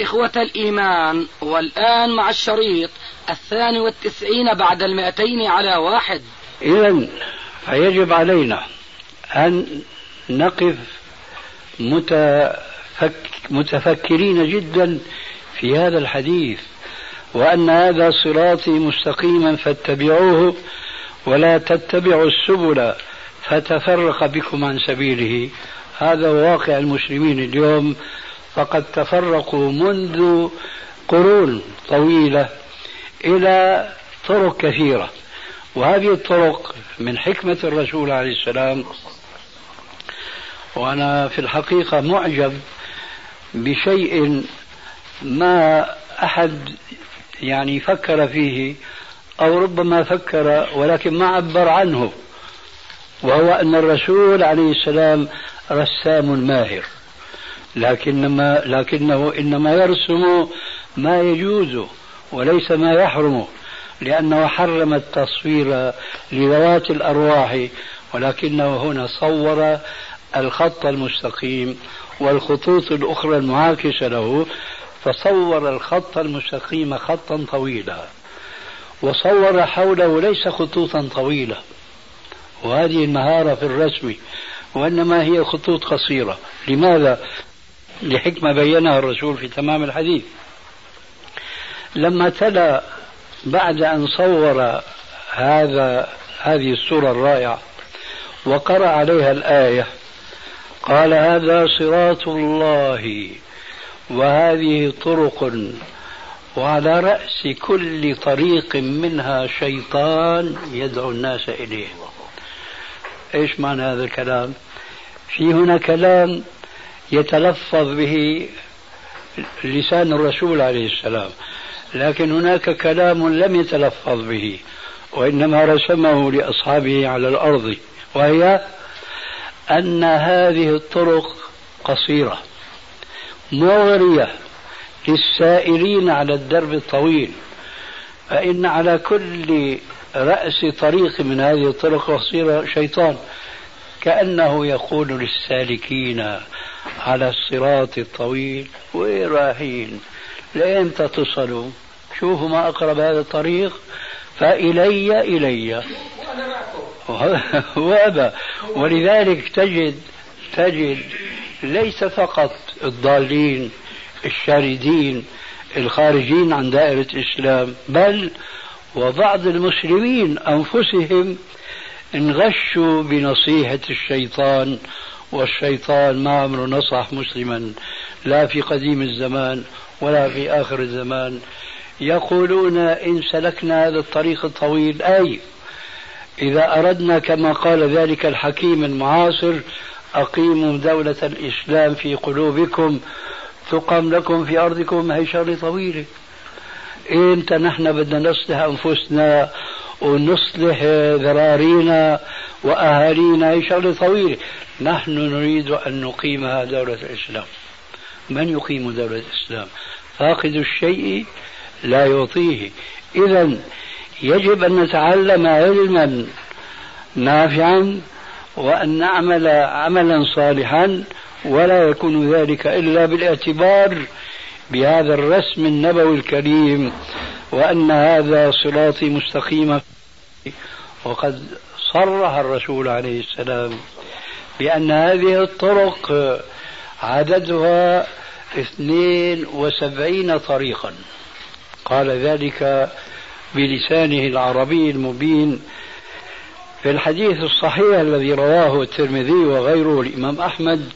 إخوة الإيمان والآن مع الشريط الثاني والتسعين بعد المائتين على واحد. إذا فيجب علينا أن نقف متفك متفكرين جدا في هذا الحديث وأن هذا صراطي مستقيما فاتبعوه ولا تتبعوا السبل فتفرق بكم عن سبيله. هذا واقع المسلمين اليوم. فقد تفرقوا منذ قرون طويلة إلى طرق كثيرة. وهذه الطرق من حكمة الرسول عليه السلام. وأنا في الحقيقة معجب بشيء ما أحد يعني فكر فيه أو ربما فكر ولكن ما عبر عنه وهو أن الرسول عليه السلام رسام ماهر. لكنما لكنه إنما يرسم ما يجوز وليس ما يحرم لأنه حرم التصوير لذوات الأرواح ولكنه هنا صور الخط المستقيم والخطوط الأخرى المعاكسة له فصور الخط المستقيم خطا طويلا وصور حوله ليس خطوطا طويلة وهذه المهارة في الرسم وإنما هي خطوط قصيرة لماذا؟ لحكمة بينها الرسول في تمام الحديث. لما تلا بعد أن صور هذا هذه السورة الرائعة وقرأ عليها الآية قال هذا صراط الله وهذه طرق وعلى رأس كل طريق منها شيطان يدعو الناس إليه. إيش معنى هذا الكلام؟ في هنا كلام يتلفظ به لسان الرسول عليه السلام لكن هناك كلام لم يتلفظ به وإنما رسمه لأصحابه على الأرض وهي أن هذه الطرق قصيرة مغرية للسائرين على الدرب الطويل فإن على كل رأس طريق من هذه الطرق القصيرة شيطان. كأنه يقول للسالكين على الصراط الطويل وين رايحين لأمتى تصلوا شوفوا ما أقرب هذا الطريق فإلي إلي. وأبى. ولذلك تجد تجد ليس فقط الضالين الشاردين الخارجين عن دائرة الإسلام بل وبعض المسلمين أنفسهم انغشوا بنصيحة الشيطان والشيطان ما عمره نصح مسلما لا في قديم الزمان ولا في آخر الزمان. يقولون إن سلكنا هذا الطريق الطويل أي إذا أردنا كما قال ذلك الحكيم المعاصر أقيموا دولة الإسلام في قلوبكم تقام لكم في أرضكم هي شغلة طويلة. إمتى نحن بدنا نصلح أنفسنا ونصلح ذرارينا وأهالينا هي شغلة طويلة نحن نريد أن نقيمها دولة الإسلام. من يقيم دولة الإسلام؟ فاقد الشيء لا يعطيه. إذا يجب أن نتعلم علما نافعا وأن نعمل عملا صالحا ولا يكون ذلك إلا بالاعتبار بهذا الرسم النبوي الكريم وأن هذا صراطي مستقيما. وقد صرح الرسول عليه السلام بأن هذه الطرق عددها اثنين وسبعين طريقا. قال ذلك بلسانه العربي المبين في الحديث الصحيح الذي رواه الترمذي وغيره الإمام أحمد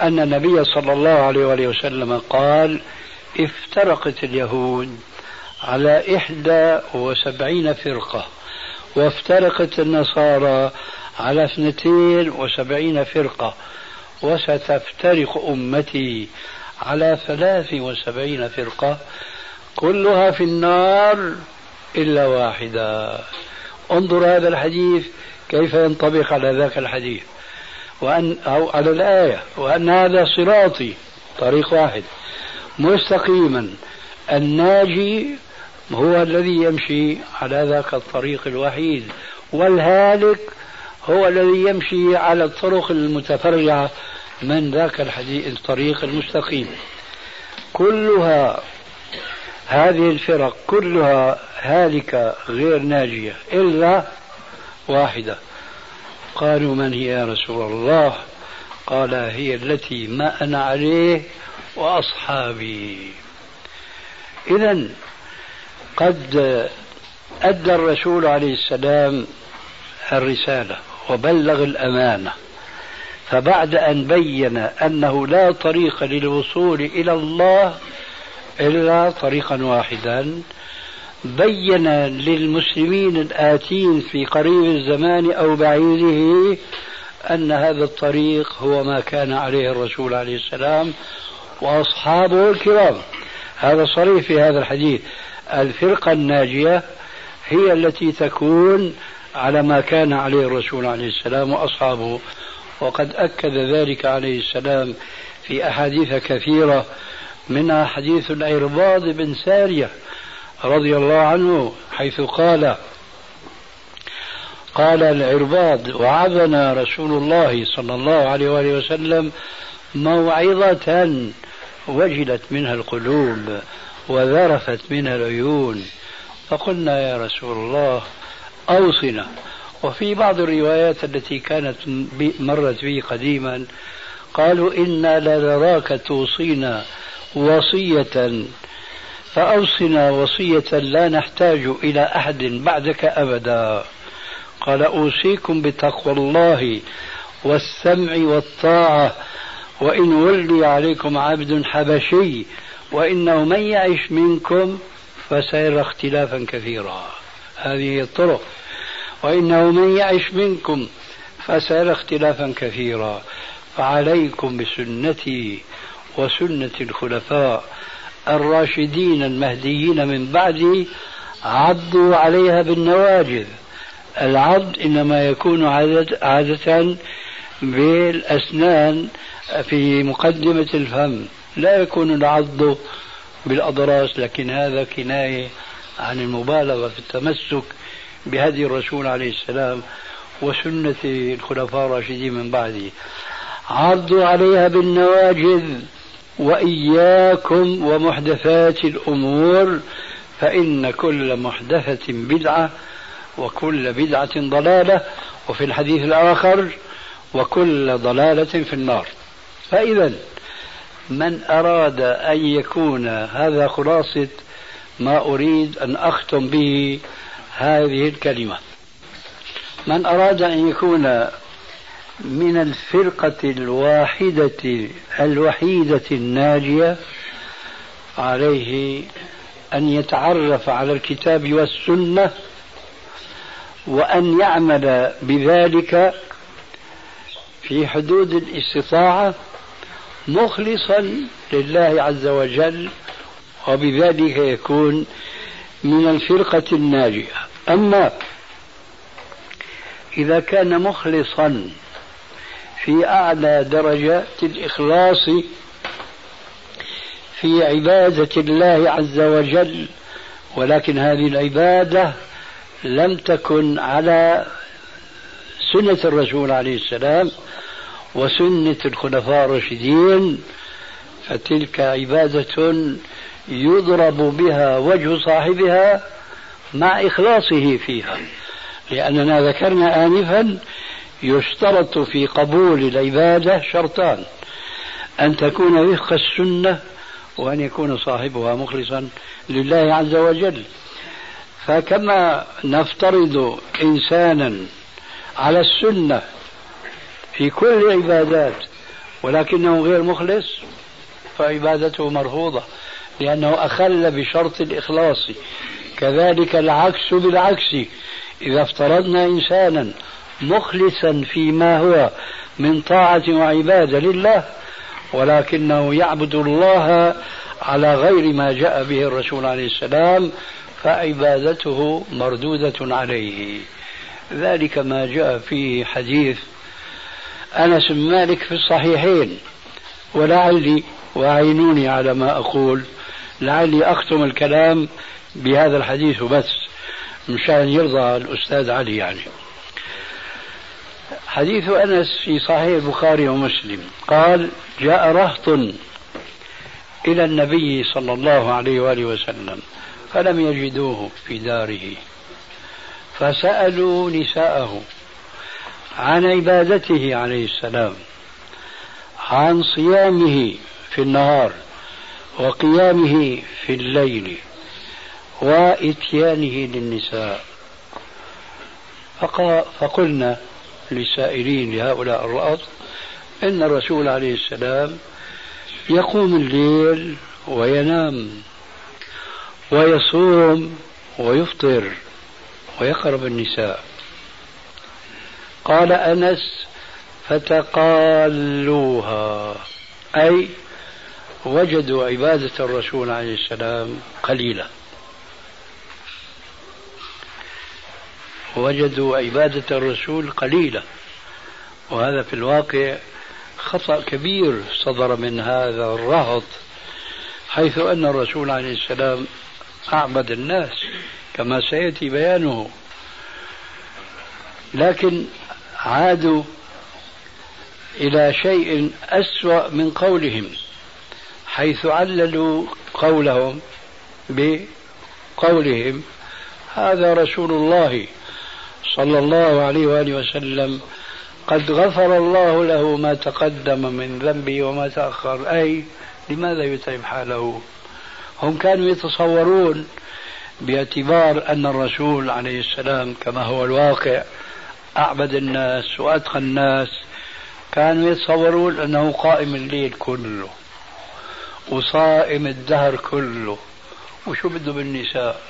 أن النبي صلى الله عليه وآله وسلم قال افترقت اليهود على إحدى وسبعين فرقة. وافترقت النصارى على اثنتين وسبعين فرقة وستفترق أمتي على ثلاث وسبعين فرقة كلها في النار إلا واحدا انظر هذا الحديث كيف ينطبق على ذاك الحديث. وأن أو على الآية وأن هذا صراطي طريق واحد. مستقيما الناجي هو الذي يمشي على ذاك الطريق الوحيد والهالك هو الذي يمشي على الطرق المتفرعة من ذاك الطريق المستقيم. كلها هذه الفرق كلها هالكة غير ناجية إلا واحدة. قالوا من هي يا رسول الله؟ قال هي التي ما أنا عليه وأصحابي. إذا قد أدى الرسول عليه السلام الرسالة وبلغ الأمانة فبعد أن بين أنه لا طريق للوصول إلى الله إلا طريقا واحدا بين للمسلمين الآتين في قريب الزمان أو بعيده أن هذا الطريق هو ما كان عليه الرسول عليه السلام وأصحابه الكرام. هذا صريح في هذا الحديث. الفرقة الناجية هي التي تكون على ما كان عليه الرسول عليه السلام وأصحابه. وقد أكد ذلك عليه السلام في أحاديث كثيرة منها حديث العرباض بن سارية رضي الله عنه حيث قال قال العرباض وعظنا رسول الله صلى الله عليه وآله وسلم موعظة وجلت منها القلوب. وذرفت منها العيون فقلنا يا رسول الله أوصنا. وفي بعض الروايات التي كانت مرت بي قديما قالوا إنا لنراك توصينا وصية. فأوصنا وصية لا نحتاج إلى أحد بعدك أبدا. قال أوصيكم بتقوى الله والسمع والطاعة. وإن ولي عليكم عبد حبشي وإنه من يعش منكم فسيرى اختلافا كثيرا. هذه الطرق. وإنه من يعش منكم فسيرى اختلافا كثيرا. فعليكم بسنتي وسنة الخلفاء الراشدين المهديين من بعدي عضوا عليها بالنواجذ. العض إنما يكون عادة, عادة بالأسنان في مقدمة الفم. لا يكون العض بالأضراس لكن هذا كناية عن المبالغة في التمسك بهدي الرسول عليه السلام وسنة الخلفاء الراشدين من بعده. عضوا عليها بالنواجذ وإياكم ومحدثات الأمور فإن كل محدثة بدعة وكل بدعة ضلالة وفي الحديث الآخر وكل ضلالة في النار. فإذا من أراد أن يكون هذا خلاصة ما أريد أن أختم به هذه الكلمة. من أراد أن يكون من الفرقة الواحدة الوحيدة الناجية عليه أن يتعرف على الكتاب والسنة وأن يعمل بذلك في حدود الاستطاعة مخلصا لله عز وجل وبذلك يكون من الفرقة الناجية. أما إذا كان مخلصا في أعلى درجات الإخلاص في عبادة الله عز وجل ولكن هذه العبادة لم تكن على سنة الرسول عليه السلام وسنة الخلفاء الراشدين فتلك عبادة يضرب بها وجه صاحبها مع إخلاصه فيها. لأننا ذكرنا آنفا يشترط في قبول العبادة شرطان أن تكون وفق السنة وأن يكون صاحبها مخلصا لله عز وجل. فكما نفترض إنسانا على السنة في كل العبادات ولكنه غير مخلص فعبادته مرفوضة لأنه أخل بشرط الإخلاص. كذلك العكس بالعكس إذا افترضنا إنسانا مخلصا فيما هو من طاعة وعبادة لله ولكنه يعبد الله على غير ما جاء به الرسول عليه السلام فعبادته مردودة عليه. ذلك ما جاء في حديث أنس بن مالك في الصحيحين ولعلي وعينوني على ما أقول لعلي أختم الكلام بهذا الحديث بس مشان يرضى الأستاذ علي يعني. حديث أنس في صحيح البخاري ومسلم قال جاء رهط إلى النبي صلى الله عليه وآله وسلم فلم يجدوه في داره فسألوا نساءه عن عبادته عليه السلام عن صيامه في النهار وقيامه في الليل وإتيانه للنساء. فقلنا للسائلين لهؤلاء الرأس إن الرسول عليه السلام يقوم الليل وينام ويصوم ويفطر ويقرب النساء. قال أنس فتقالوها. أي وجدوا عبادة الرسول عليه السلام قليلة وجدوا عبادة الرسول قليلة وهذا في الواقع خطأ كبير صدر من هذا الرهط حيث أن الرسول عليه السلام أعبد الناس كما سيأتي بيانه. لكن عادوا إلى شيء أسوأ من قولهم حيث عللوا قولهم بقولهم. هذا رسول الله صلى الله عليه وآله وسلم قد غفر الله له ما تقدم من ذنبه وما تأخر. أي لماذا يتعب حاله؟ هم كانوا يتصورون باعتبار أن الرسول عليه السلام كما هو الواقع أعبد الناس وأتقى الناس. كانوا يتصورون أنه قائم الليل كله وصائم الدهر كله. وشو بده بالنساء؟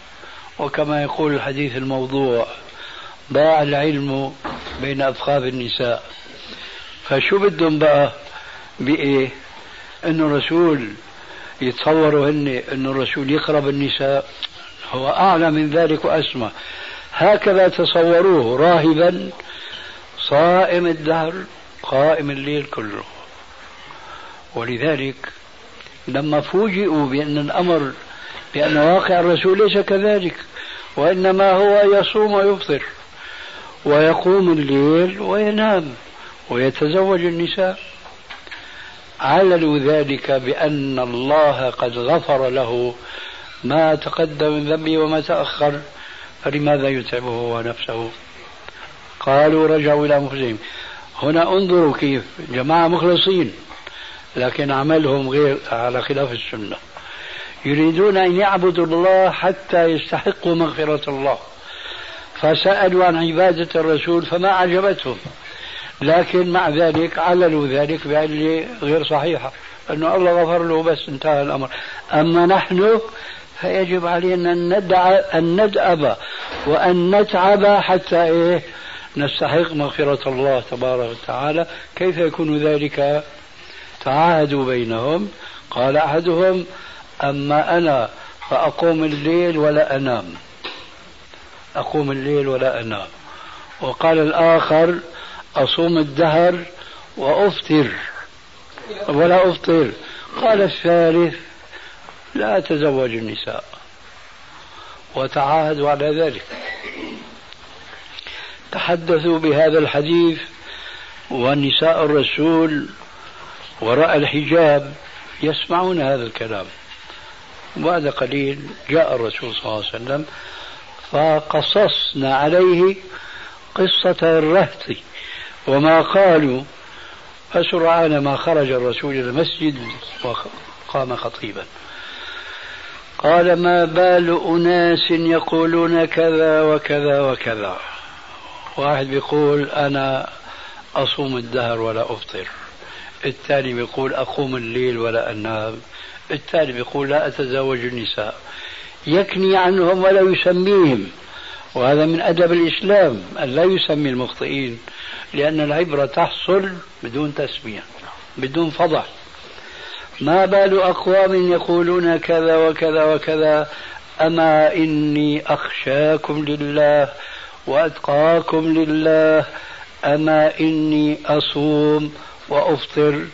وكما يقول الحديث الموضوع ضاع العلم بين أفخاذ النساء. فشو بدهم بقى؟ بإيه؟ أنه الرسول يتصوروا هن أنه الرسول يقرب النساء. هو أعلى من ذلك وأسمى. هكذا تصوروه راهبا صائم الدهر قائم الليل كله. ولذلك لما فوجئوا بأن الأمر بأن واقع الرسول ليس كذلك وإنما هو يصوم ويفطر ويقوم الليل وينام ويتزوج النساء. عللوا ذلك بأن الله قد غفر له ما تقدم من ذنبه وما تأخر. فلماذا يتعبه هو نفسه؟ قالوا رجعوا إلى أنفسهم. هنا انظروا كيف جماعة مخلصين لكن عملهم غير على خلاف السنة. يريدون أن يعبدوا الله حتى يستحقوا مغفرة الله. فسألوا عن عبادة الرسول فما عجبتهم لكن مع ذلك عللوا ذلك بعلة غير صحيحة أنه الله غفر له بس انتهى الأمر. أما نحن فيجب علينا أن ندع أن ندأب وأن نتعب حتى إيه نستحق مغفرة الله تبارك وتعالى. كيف يكون ذلك؟ تعاهدوا بينهم. قال أحدهم أما أنا فأقوم الليل ولا أنام. أقوم الليل ولا أنام. وقال الآخر أصوم الدهر وأفطر. ولا أفطر. قال الثالث لا أتزوج النساء وتعاهدوا على ذلك. تحدثوا بهذا الحديث ونساء الرسول وراء الحجاب يسمعون هذا الكلام. بعد قليل جاء الرسول صلى الله عليه وسلم فقصصنا عليه قصة الرهط وما قالوا. فسرعان ما خرج الرسول إلى المسجد وقام خطيبا. قال ما بال أناس يقولون كذا وكذا وكذا. واحد بيقول أنا أصوم الدهر ولا أفطر. الثاني بيقول أقوم الليل ولا أنام. الثاني بيقول لا أتزوج النساء. يكني عنهم ولا يسميهم. وهذا من أدب الإسلام أن لا يسمي المخطئين لأن العبرة تحصل بدون تسمية بدون فضح ما بال أقوام يقولون كذا وكذا وكذا. أما إني أخشاكم لله وأتقاكم لله. أما إني أصوم وأفطر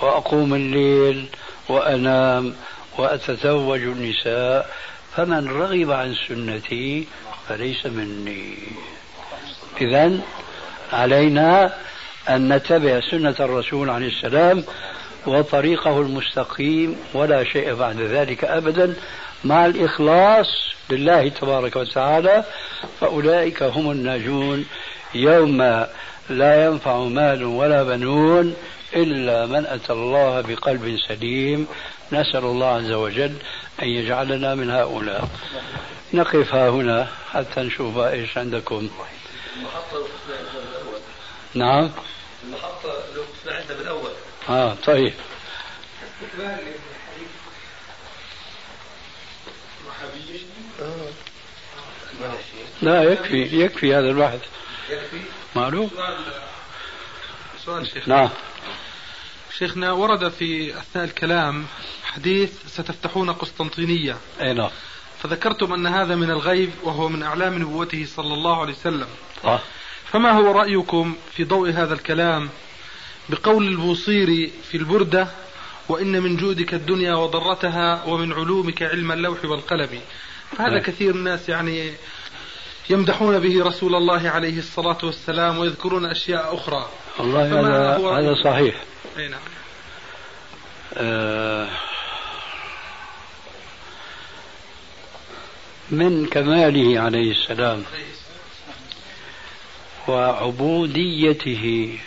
وأقوم الليل وأنام وأتزوج النساء. فمن رغب عن سنتي فليس مني. إذا علينا أن نتبع سنة الرسول عليه السلام وطريقه المستقيم ولا شيء بعد ذلك أبدا مع الإخلاص لله تبارك وتعالى فأولئك هم الناجون. يوم لا ينفع مال ولا بنون إلا من أتى الله بقلب سليم. نسأل الله عز وجل أن يجعلنا من هؤلاء. نقف ها هنا حتى نشوف إيش عندكم. نعم. المحطة آه طيب. لا يكفي يكفي هذا البحث. يكفي؟ معلوم؟ سؤال شيخ. نعم. شيخنا ورد في أثناء الكلام حديث ستفتحون قسطنطينية. أي نعم. فذكرتم أن هذا من الغيب وهو من أعلام نبوته صلى الله عليه وسلم. آه. فما هو رأيكم في ضوء هذا الكلام بقول البوصيري في البردة وإن من جودك الدنيا وضرتها ومن علومك علم اللوح والقلم. فهذا كثير الناس يعني يمدحون به رسول الله عليه الصلاة والسلام ويذكرون أشياء أخرى. والله هذا هذا صحيح. أي نعم. آه من كماله عليه السلام. وعبوديته.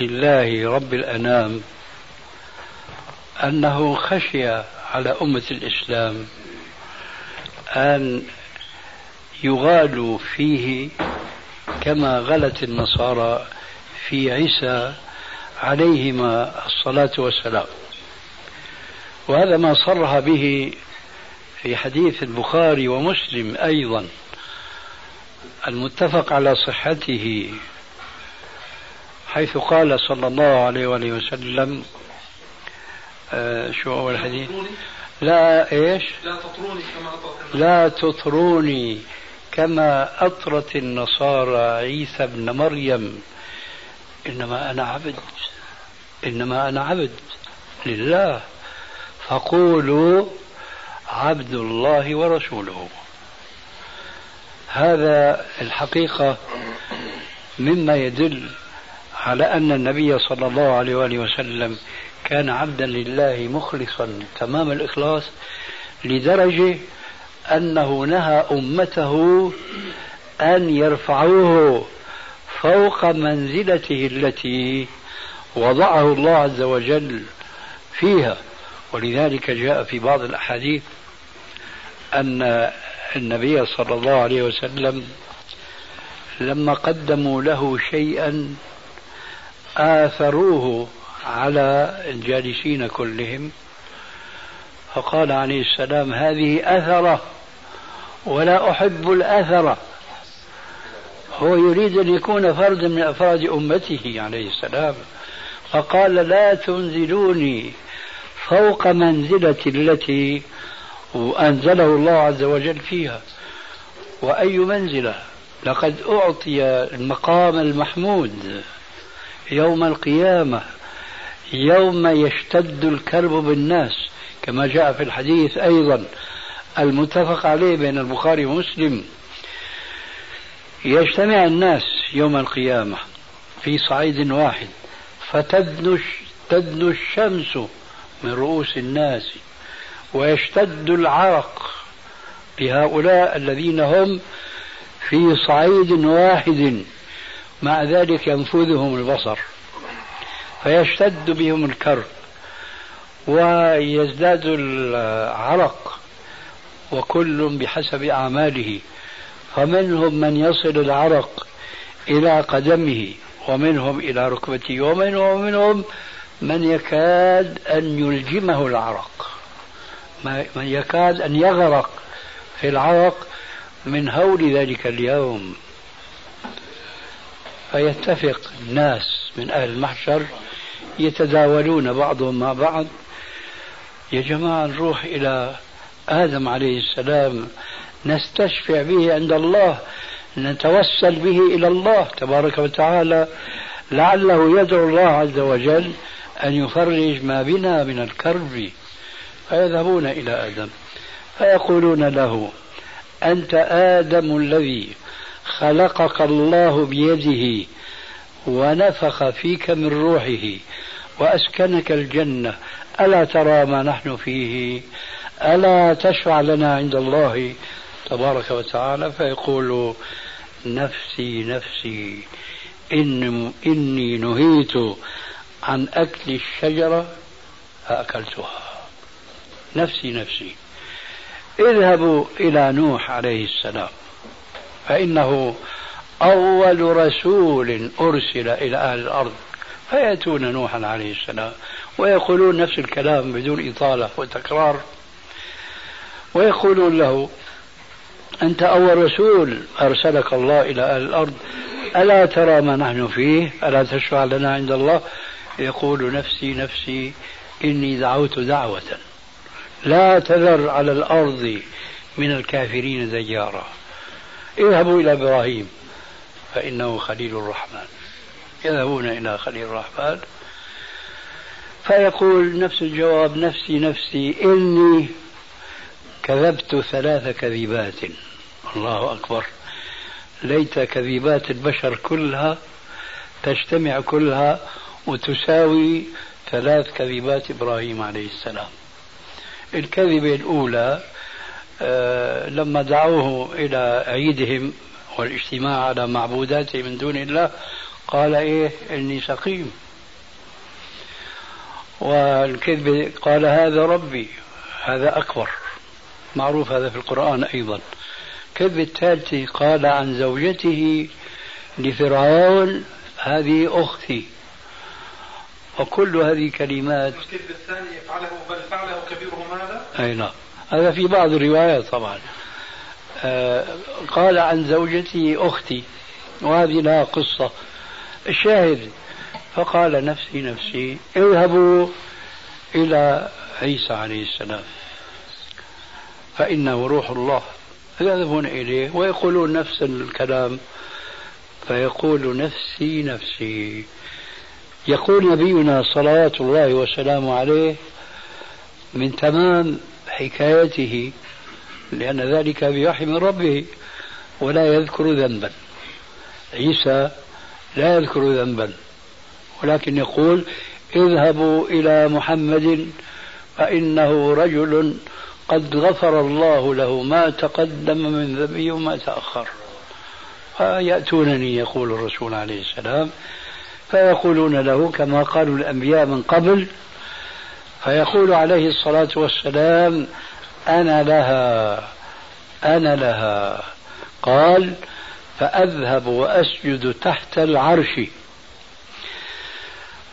لله رب الأنام أنه خشي على أمة الإسلام أن يغالوا فيه كما غلت النصارى في عيسى عليهما الصلاة والسلام. وهذا ما صرح به في حديث البخاري ومسلم أيضا المتفق على صحته. حيث قال صلى الله عليه وآله وسلم آه شو أول الحديث؟ لا إيش؟ لا تطروني كما أطرت لا تطروني كما أطرت النصارى عيسى ابن مريم. إنما أنا عبد إنما أنا عبد لله. فقولوا عبد الله ورسوله. هذا الحقيقة مما يدل على أن النبي صلى الله عليه وآله وسلم كان عبدا لله مخلصا تمام الإخلاص لدرجة أنه نهى أمته أن يرفعوه فوق منزلته التي وضعه الله عز وجل فيها. ولذلك جاء في بعض الأحاديث أن النبي صلى الله عليه وسلم لما قدموا له شيئا آثروه على الجالسين كلهم فقال عليه السلام هذه أثرة ولا أحب الأثرة هو يريد أن يكون فردا من أفراد أمته عليه السلام فقال لا تنزلوني فوق منزلتي التي أنزله الله عز وجل فيها. وأي منزلة؟ لقد أعطي المقام المحمود. يوم القيامة يوم يشتد الكرب بالناس كما جاء في الحديث أيضا المتفق عليه بين البخاري ومسلم. يجتمع الناس يوم القيامة في صعيد واحد فتدنو تدنو الشمس من رؤوس الناس ويشتد العرق بهؤلاء الذين هم في صعيد واحد. مع ذلك ينفذهم البصر فيشتد بهم الكرب ويزداد العرق وكل بحسب أعماله فمنهم من يصل العرق إلى قدمه ومنهم إلى ركبته ومنهم ومنهم من يكاد أن يلجمه العرق من يكاد أن يغرق في العرق من هول ذلك اليوم. فيتفق الناس من أهل المحشر يتداولون بعضهم مع بعض. يا جماعة نروح إلى آدم عليه السلام نستشفع به عند الله نتوسل به إلى الله تبارك وتعالى لعله يدعو الله عز وجل أن يفرج ما بنا من الكرب. فيذهبون إلى آدم فيقولون له أنت آدم الذي خلقك الله بيده ونفخ فيك من روحه وأسكنك الجنة. ألا ترى ما نحن فيه؟ ألا تشفع لنا عند الله؟ تبارك وتعالى فيقول نفسي نفسي إن إني نهيت عن أكل الشجرة فأكلتها. نفسي نفسي. اذهبوا إلى نوح عليه السلام. فإنه أول رسول أرسل إلى أهل الأرض. فيأتون نوحا عليه السلام ويقولون نفس الكلام بدون إطالة وتكرار ويقولون له أنت أول رسول أرسلك الله إلى أهل الأرض ألا ترى ما نحن فيه؟ ألا تشفع لنا عند الله؟ يقول نفسي نفسي إني دعوت دعوة لا تذر على الأرض من الكافرين ديارا اذهبوا إلى إبراهيم فإنه خليل الرحمن. يذهبون إلى خليل الرحمن فيقول نفس الجواب نفسي نفسي إني كذبت ثلاث كذبات الله أكبر. ليت كذبات البشر كلها تجتمع كلها وتساوي ثلاث كذبات إبراهيم عليه السلام. الكذبة الأولى لما دعوه إلى عيدهم والاجتماع على معبوداته من دون الله قال إيه؟ إني سقيم. والكذب قال هذا ربي هذا أكبر. معروف هذا في القرآن أيضا. كذب الثالث قال عن زوجته لفرعون هذه أختي. وكل هذه كلمات الكذب الثاني يفعله بل فعله كبيرهم هذا أي نعم. هذا في بعض الروايات طبعا. آه قال عن زوجتي أختي وهذه لها قصة. الشاهد فقال نفسي نفسي اذهبوا إلى عيسى عليه السلام فإنه روح الله. يذهبون إليه ويقولون نفس الكلام فيقول نفسي نفسي. يقول نبينا صلوات الله وسلامه عليه من تمام حكايته لأن ذلك بوحي من ربه ولا يذكر ذنبا. عيسى لا يذكر ذنبا ولكن يقول اذهبوا إلى محمد فإنه رجل قد غفر الله له ما تقدم من ذنبه وما تأخر. فيأتونني يقول الرسول عليه السلام فيقولون له كما قالوا الأنبياء من قبل فيقول عليه الصلاة والسلام أنا لها أنا لها. قال فأذهب وأسجد تحت العرش.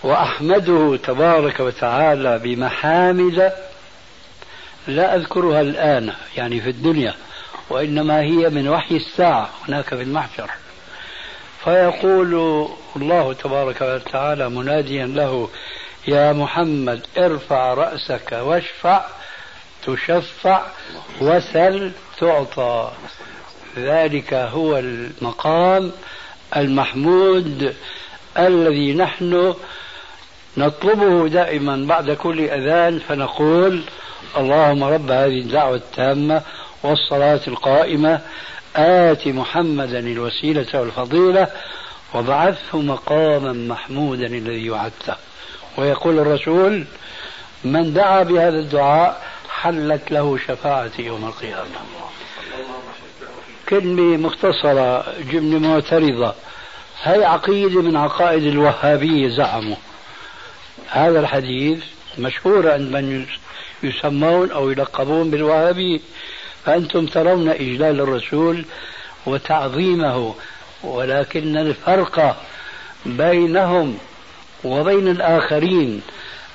وأحمده تبارك وتعالى بمحامد لا أذكرها الآن يعني في الدنيا وإنما هي من وحي الساعة هناك في المحشر. فيقول الله تبارك وتعالى مناديا له يا محمد ارفع رأسك واشفع تشفع وسل تعطى. ذلك هو المقام المحمود الذي نحن نطلبه دائما بعد كل أذان فنقول اللهم رب هذه الدعوة التامة والصلاة القائمة آت محمدا الوسيلة والفضيلة وبعثه مقاما محمودا الذي وعدته. ويقول الرسول من دعا بهذا الدعاء حلت له شفاعتي يوم القيامة. كلمة مختصرة جملة معترضة. هي عقيدة من عقائد الوهابية زعموا. هذا الحديث مشهور عند من يسمون أو يلقبون بالوهابية. فأنتم ترون إجلال الرسول وتعظيمه ولكن الفرق بينهم وبين الآخرين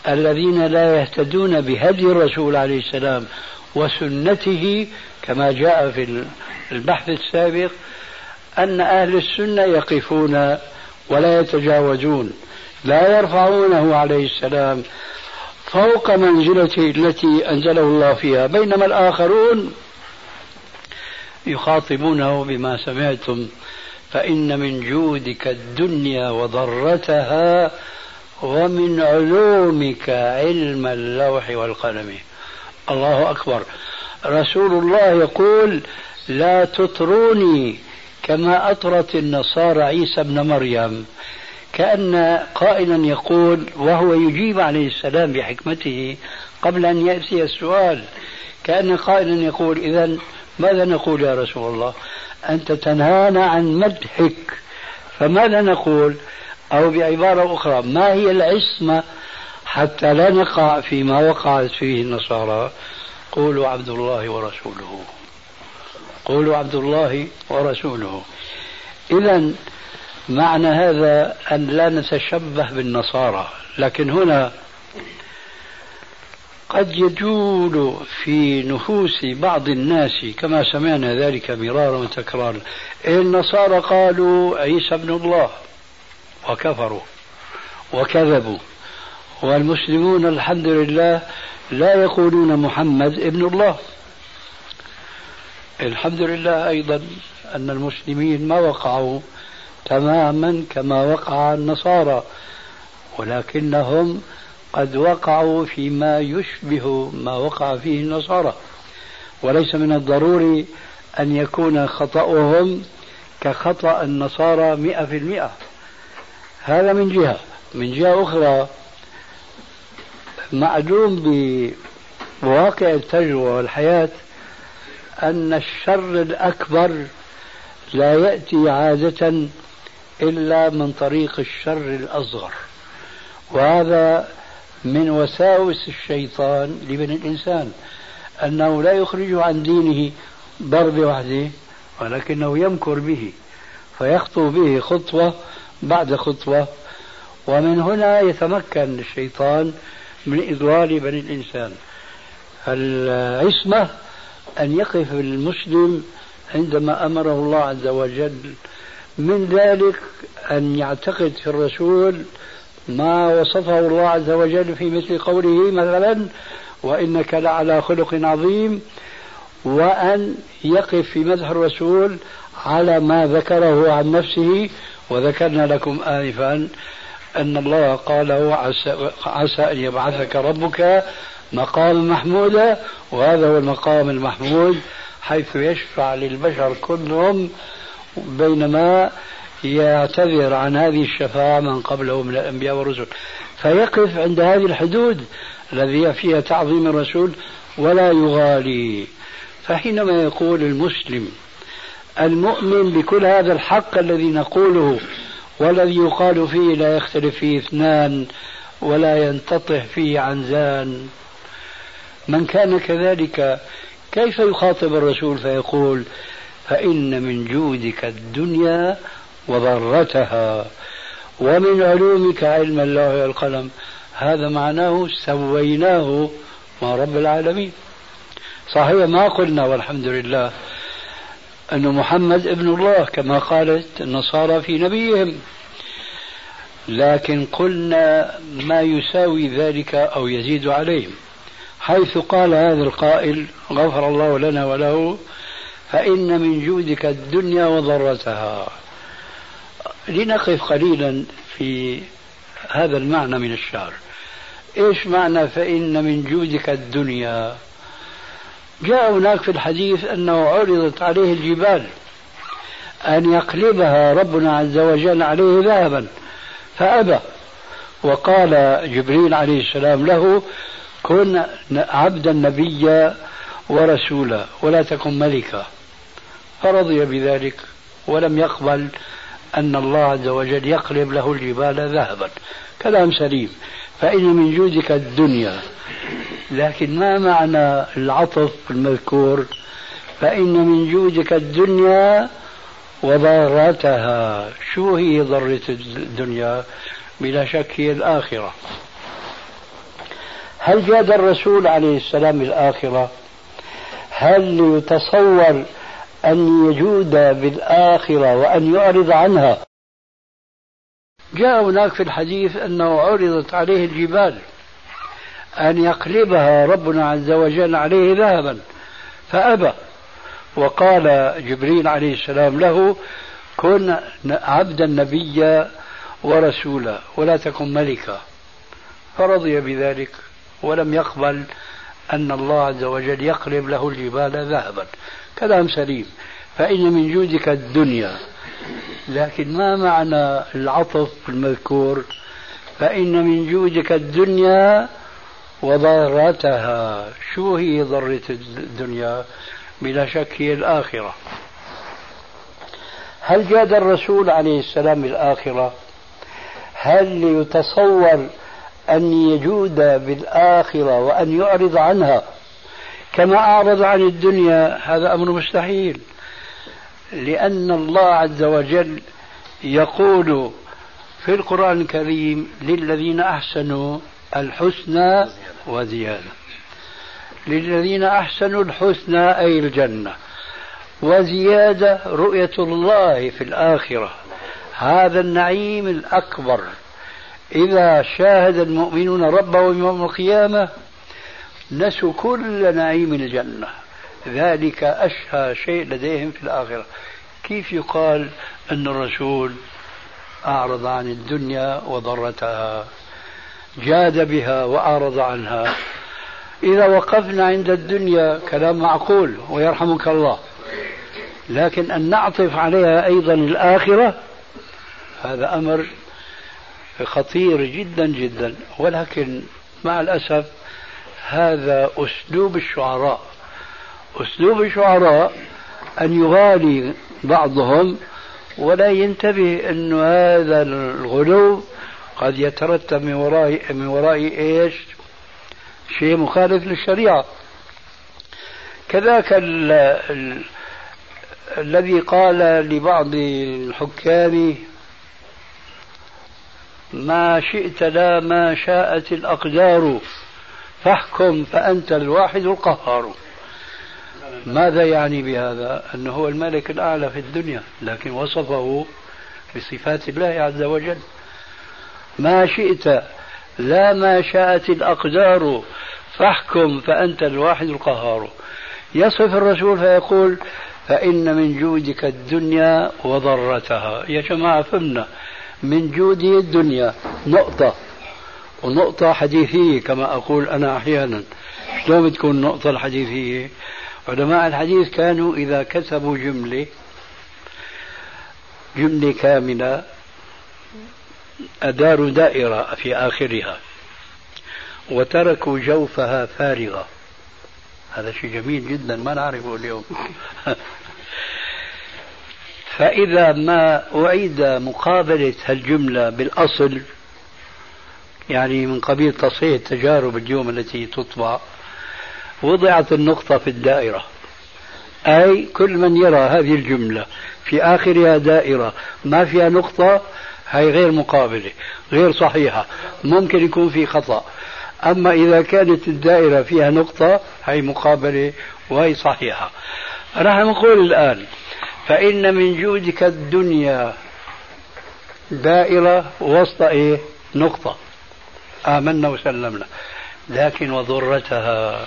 الذين لا يهتدون بهدي الرسول عليه السلام وسنته كما جاء في البحث السابق أن أهل السنة يقفون ولا يتجاوزون لا يرفعونه عليه السلام فوق منزلته التي أنزله الله فيها. بينما الآخرون يخاطبونه بما سمعتم فإن من جودك الدنيا وضرتها ومن علومك علم اللوح والقلم. الله أكبر. رسول الله يقول لا تطروني كما أطرت النصارى عيسى ابن مريم. كأن قائلا يقول وهو يجيب عليه السلام بحكمته قبل أن يأتي السؤال كأن قائلا يقول إذا ماذا نقول يا رسول الله؟ أنت تنهانا عن مدحك. فماذا نقول؟ أو بعبارة أخرى ما هي العصمة حتى لا نقع فيما وقعت فيه النصارى؟ قولوا عبد الله ورسوله. قولوا عبد الله ورسوله. إذا معنى هذا أن لا نتشبه بالنصارى لكن هنا قد يجول في نفوس بعض الناس كما سمعنا ذلك مرارا وتكرارا. النصارى قالوا عيسى ابن الله وكفروا وكذبوا. والمسلمون الحمد لله لا يقولون محمد ابن الله. الحمد لله أيضا أن المسلمين ما وقعوا تماما كما وقع النصارى ولكنهم قد وقعوا فيما يشبه ما وقع فيه النصارى. وليس من الضروري أن يكون خطأهم كخطأ النصارى مئة في المئة. هذا من جهة. من جهة أخرى معلوم بواقع التجربة والحياة أن الشر الأكبر لا يأتي عادة إلا من طريق الشر الأصغر. وهذا من وساوس الشيطان لبني الإنسان أنه لا يخرجه عن دينه ضربة واحدة ولكنه يمكر به فيخطو به خطوة بعد خطوة ومن هنا يتمكن الشيطان من إضلال بني الإنسان. العصمة أن يقف المسلم عندما أمره الله عز وجل من ذلك أن يعتقد في الرسول ما وصفه الله عز وجل في مثل قوله مثلا وإنك لعلى خلق عظيم وأن يقف في مدح الرسول على ما ذكره عن نفسه. وذكرنا لكم آنفا أن الله قال عسى, عسى أن يبعثك ربك مقام محمودا وهذا هو المقام المحمود حيث يشفع للبشر كلهم بينما يعتذر عن هذه الشفاعة من قبله من الأنبياء والرسل. فيقف عند هذه الحدود الذي فيها تعظيم الرسول ولا يغالي. فحينما يقول المسلم المؤمن بكل هذا الحق الذي نقوله والذي يقال فيه لا يختلف فيه اثنان ولا ينتطح فيه عنزان من كان كذلك كيف يخاطب الرسول فيقول فإن من جودك الدنيا وضرتها. ومن علومك علم الله والقلم هذا معناه سويناه مع رب العالمين. صحيح ما قلنا والحمد لله أن محمد ابن الله كما قالت النصارى في نبيهم. لكن قلنا ما يساوي ذلك أو يزيد عليهم. حيث قال هذا القائل غفر الله لنا وله فإن من جودك الدنيا وضرتها. لنقف قليلا في هذا المعنى من الشعر. إيش معنى فإن من جودك الدنيا؟ جاء هناك في الحديث أنه عرضت عليه الجبال أن يقلبها ربنا عز وجل عليه ذهبا فأبى. وقال جبريل عليه السلام له كن عبدا نبيا ورسولا ولا تكن ملكا. فرضي بذلك ولم يقبل أن الله عز وجل يقلب له الجبال ذهبا. كلام سليم. فإن من جودك الدنيا. لكن ما معنى العطف المذكور؟ فإن من جودك الدنيا وضارتها. شو هي ضرة الدنيا؟ بلا شك هي الآخرة. هل جاد الرسول عليه السلام الآخرة؟ هل يتصور أن يجود بالآخرة وأن يعرض عنها. جاء هناك في الحديث أنه عرضت عليه الجبال أن يقلبها ربنا عز وجل عليه ذهبا فأبى. وقال جبريل عليه السلام له كن عبدا نبيا ورسولا ولا تكن ملكا. فرضي بذلك ولم يقبل أن الله عز وجل يقلب له الجبال ذهبا. كلام سليم. فإن من جودك الدنيا. لكن ما معنى العطف المذكور؟ فإن من جودك الدنيا وضرتها شو هي ضرة الدنيا؟ بلا شك هي الآخرة. هل جاد الرسول عليه السلام بالآخرة هل يتصور أن يجود بالآخرة وأن يعرض عنها؟ كما أعرض عن الدنيا هذا أمر مستحيل. لأن الله عز وجل يقول في القرآن الكريم للذين أحسنوا الحسنى وزيادة. للذين أحسنوا الحسنى أي الجنة. وزيادة رؤية الله في الآخرة. هذا النعيم الأكبر. إذا شاهد المؤمنون ربهم يوم القيامة نسوا كل نعيم الجنة. ذلك أشهى شيء لديهم في الآخرة. كيف يقال أن الرسول أعرض عن الدنيا وضرتها جاد بها وأعرض عنها؟ إذا وقفنا عند الدنيا كلام معقول ويرحمك الله. لكن أن نعطف عليها أيضا الآخرة هذا أمر خطير جدا جدا. ولكن مع الأسف هذا أسلوب الشعراء. أسلوب الشعراء أن يغالي بعضهم ولا ينتبه أن هذا الغلو قد يترتب من وراء من وراء إيش؟ شيء مخالف للشريعة. كذاك ال ال الذي قال لبعض الحكام ما شئت لا ما شاءت الأقدار. فاحكم فأنت الواحد القهار. ماذا يعني بهذا؟ أنه هو الملك الأعلى في الدنيا لكن وصفه بصفات الله عز وجل. ما شئت لا ما شاءت الأقدار فاحكم فأنت الواحد القهار. يصف الرسول فيقول فإن من جودك الدنيا وضرتها. يا جماعة فهمنا. من جودي الدنيا. نقطة. ونقطة حديثية كما أقول أنا أحيانا. شلون بتكون نقطة الحديثية؟ علماء الحديث كانوا إذا كتبوا جملة جملة كاملة أداروا دائرة في آخرها وتركوا جوفها فارغة. هذا شيء جميل جدا ما نعرفه اليوم. فإذا ما أعيد مقابلة هالجملة بالأصل يعني من قبيل تصحيح التجارب اليوم التي تطبع وضعت النقطة في الدائرة. أي كل من يرى هذه الجملة في آخرها دائرة ما فيها نقطة هي غير مقابلة غير صحيحة ممكن يكون في خطأ. أما إذا كانت الدائرة فيها نقطة هي مقابلة وهي صحيحة. راح نقول الآن فإن من جودك الدنيا دائرة وسط إيه؟ نقطة. آمنا وسلمنا. لكن وضرتها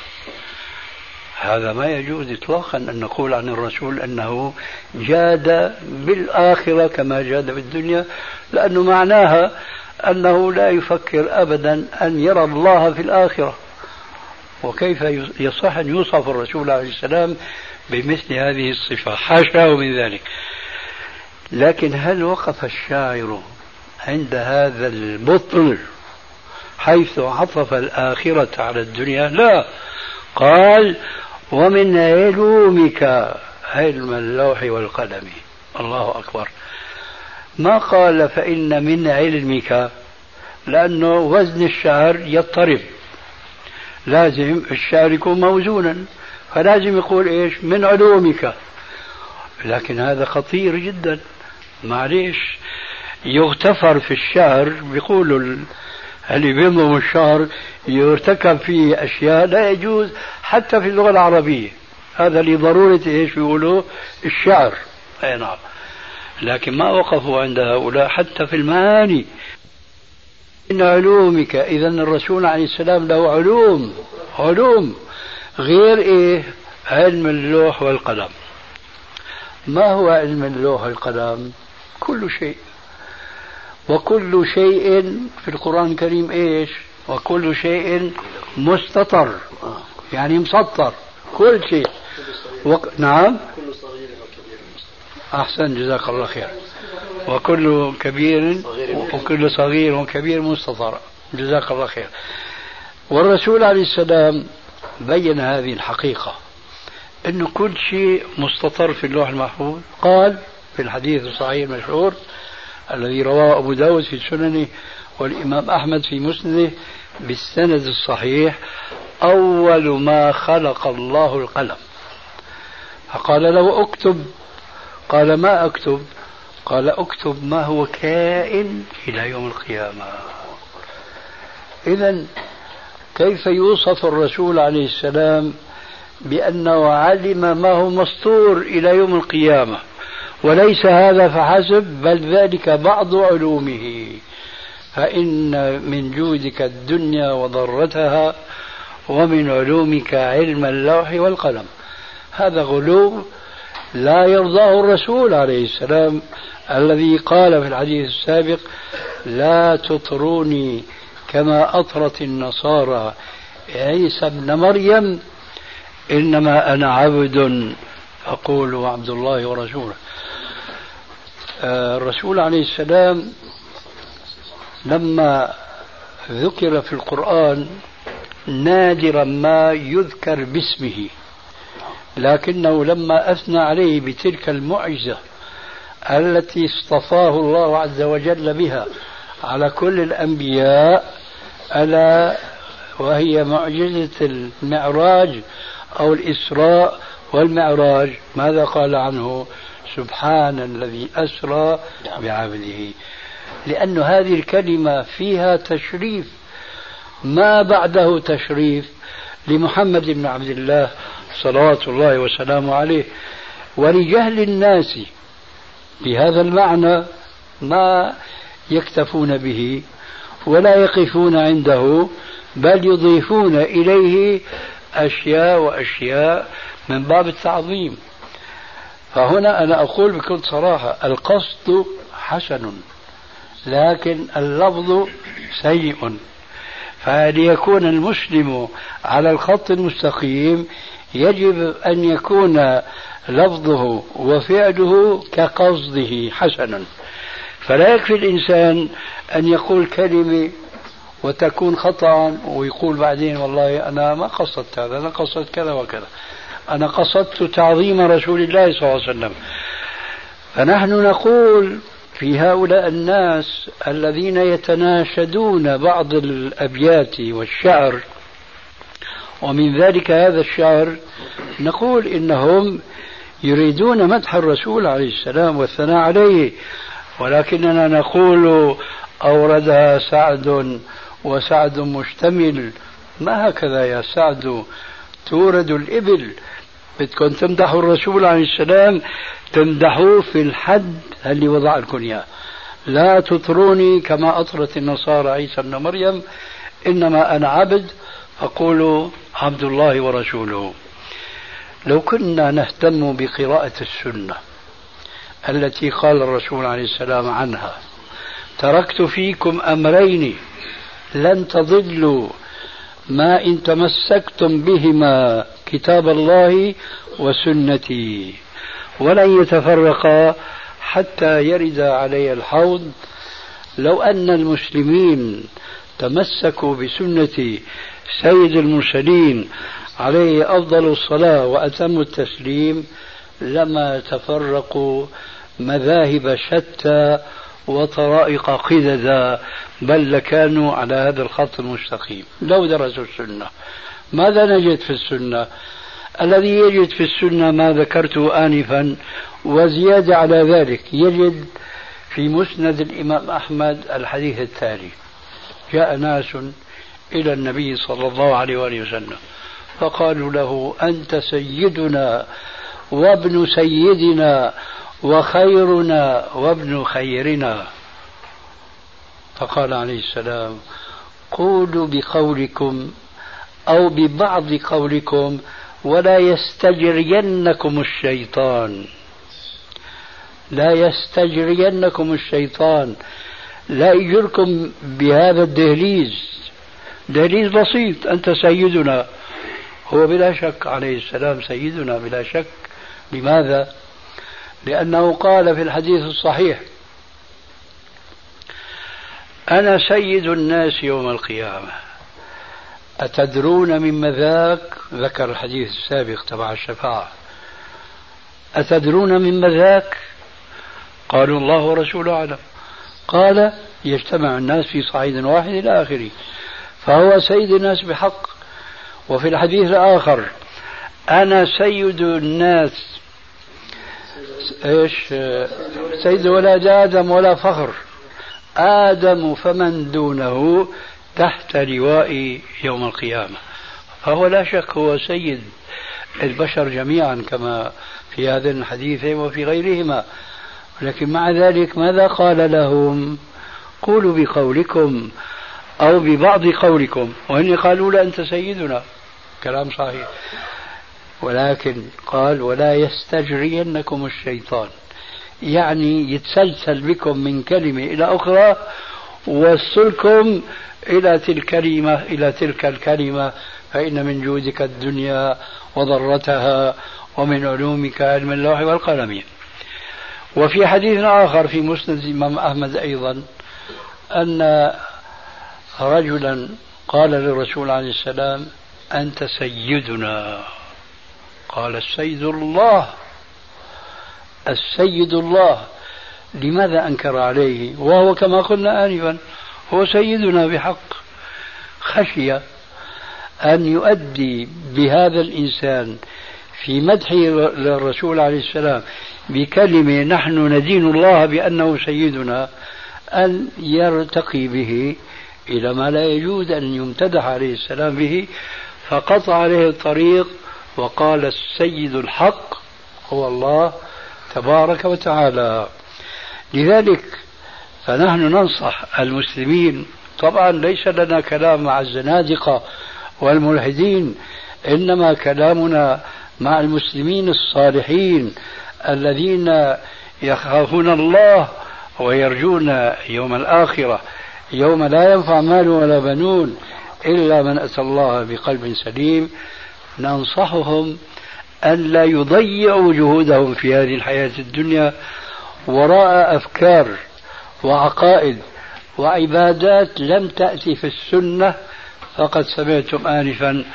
هذا ما يجوز إطلاقا أن نقول عن الرسول أنه جاد بالآخرة كما جاد بالدنيا لأنه معناها أنه لا يفكر أبدا أن يرى الله في الآخرة. وكيف يصح أن يوصف الرسول عليه السلام بمثل هذه الصفة؟ حاشاه من ذلك. لكن هل وقف الشاعر عند هذا البطل حيث عطف الآخرة على الدنيا لا. قال ومن علومك علم اللوح والقلم. الله أكبر. ما قال فإن من علمك لأنه وزن الشعر يضطرب. لازم الشعر يكون موزونا. فلازم يقول إيش؟ من علومك. لكن هذا خطير جدا. معليش. يغتفر في الشعر بيقولوا اللي بينضم الشعر يرتكب فيه أشياء لا يجوز حتى في اللغة العربية. هذا لضروره إيش بيقولوا؟ الشعر. أي نعم. لكن ما وقفوا عند هؤلاء حتى في المعاني. من علومك إذا الرسول عليه السلام له علوم علوم غير إيه؟ علم اللوح والقلم. ما هو علم اللوح والقلم؟ كل شيء. وكل شيء في القرآن الكريم إيش؟ وكل شيء مستطر يعني مسطر كل شيء. وك... نعم؟ أحسن جزاك الله خير. وكل كبير وكل صغير وكبير مستطر جزاك الله خير. والرسول عليه السلام بين هذه الحقيقة أنه كل شيء مستطر في اللوح المحفوظ. قال في الحديث الصحيح المشهور الذي رواه أبو داود في سننه والإمام أحمد في مسنده بالسند الصحيح أول ما خلق الله القلم. فقال له اكتب. قال ما أكتب؟ قال اكتب ما هو كائن إلى يوم القيامة. اذا كيف يوصف الرسول عليه السلام بأنه علم ما هو مسطور إلى يوم القيامة؟ وليس هذا فحسب بل ذلك بعض علومه. فإن من جودك الدنيا وضرتها ومن علومك علم اللوح والقلم. هذا غلو لا يرضاه الرسول عليه السلام الذي قال في الحديث السابق لا تطروني كما أطرت النصارى عيسى ابن مريم إنما أنا عبد أقول عبد الله ورسوله. الرسول عليه السلام لما ذكر في القرآن نادرا ما يذكر باسمه لكنه لما أثنى عليه بتلك المعجزة التي اصطفاه الله عز وجل بها على كل الأنبياء ألا وهي معجزة المعراج أو الإسراء والمعراج. ماذا قال عنه؟ سبحان الذي أسرى بعبده. لأن هذه الكلمة فيها تشريف. ما بعده تشريف لمحمد بن عبد الله صلوات الله وسلامه عليه. ولجهل الناس بهذا المعنى ما يكتفون به ولا يقفون عنده بل يضيفون إليه أشياء وأشياء من باب التعظيم. فهنا أنا أقول بكل صراحة القصد حسن لكن اللفظ سيء. فليكون المسلم على الخط المستقيم يجب أن يكون لفظه وفعله كقصده حسنا فلا يكفي الإنسان أن يقول كلمة وتكون خطأ ويقول بعدين والله أنا ما قصدت هذا أنا قصدت كذا وكذا. أنا قصدت تعظيم رسول الله صلى الله عليه وسلم. فنحن نقول في هؤلاء الناس الذين يتناشدون بعض الأبيات والشعر ومن ذلك هذا الشعر نقول إنهم يريدون مدح الرسول عليه السلام والثناء عليه. ولكننا نقول أوردها سعد وسعد مشتمل. ما هكذا يا سعد؟ تورد الإبل. بدكم تمدحوا الرسول عليه السلام تمدحوه في الحد اللي وضع لكم اياه لا تطروني كما أطرت النصارى عيسى ابن مريم إنما أنا عبد أقول عبد الله ورسوله. لو كنا نهتم بقراءة السنة التي قال الرسول عليه السلام عنها تركت فيكم أمرين لن تضلوا ما إن تمسكتم بهما كتاب الله وسنتي. ولن يتفرقا حتى يرد علي الحوض. لو أن المسلمين تمسكوا بسنة سيد المرسلين عليه أفضل الصلاة وأتم التسليم لما تفرقوا مذاهب شتى وطرائق قددا بل لكانوا على هذا الخط المستقيم. لو درسوا السنة. ماذا نجد في السنة؟ الذي يجد في السنة ما ذكرته آنفا وزيادة على ذلك يجد في مسند الإمام أحمد الحديث التالي جاء ناس إلى النبي صلى الله عليه وآله وسلم فقالوا له أنت سيدنا وابن سيدنا وخيرنا وابن خيرنا. فقال عليه السلام قولوا بقولكم أو ببعض قولكم ولا يستجرينكم الشيطان. لا يستجرينكم الشيطان. لا يجركم بهذا الدهليز. دهليز بسيط أنت سيدنا. هو بلا شك عليه السلام سيدنا بلا شك. لماذا؟ لأنه قال في الحديث الصحيح أنا سيد الناس يوم القيامة. أتدرون مما ذاك ذكر الحديث السابق تبع الشفاعة. أتدرون مما ذاك قالوا الله ورسوله أعلم. قال يجتمع الناس في صعيد واحد إلى آخره فهو سيد الناس بحق. وفي الحديث الآخر أنا سيد الناس إيش؟ سيد ولاد آدم ولا فخر. آدم فمن دونه تحت لوائي يوم القيامة. فهو لا شك هو سيد البشر جميعا كما في هذين الحديثين وفي غيرهما. لكن مع ذلك ماذا قال لهم؟ قولوا بقولكم أو ببعض قولكم. وإن قالوا لا أنت سيدنا. كلام صحيح. ولكن قال ولا يستجرينكم الشيطان. يعني يتسلسل بكم من كلمة إلى أخرى وصلكم إلى تلك الكلمة إلى تلك الكلمة. فإن من جودك الدنيا وضرتها ومن علومك علم اللوح والقلم. وفي حديث آخر في مسند الإمام أحمد أيضا أن رجلا قال للرسول عليه السلام أنت سيدنا. قال السيد الله. السيد الله. لماذا أنكر عليه؟ وهو كما قلنا آنفا هو سيدنا بحق. خشي أن يؤدي بهذا الإنسان في مدحه للرسول عليه السلام بكلمة نحن ندين الله بأنه سيدنا أن يرتقي به إلى ما لا يجوز أن يمتدح عليه السلام به فقطع عليه الطريق وقال السيد الحق هو الله تبارك وتعالى. لذلك فنحن ننصح المسلمين طبعا ليس لنا كلام مع الزنادقة والملحدين إنما كلامنا مع المسلمين الصالحين الذين يخافون الله ويرجون يوم الآخرة يوم لا ينفع مال ولا بنون إلا من أتى الله بقلب سليم. ننصحهم أن لا يضيعوا جهودهم في هذه الحياة الدنيا وراء أفكار وعقائد وعبادات لم تأتي في السنة. فقد سمعتم آنفا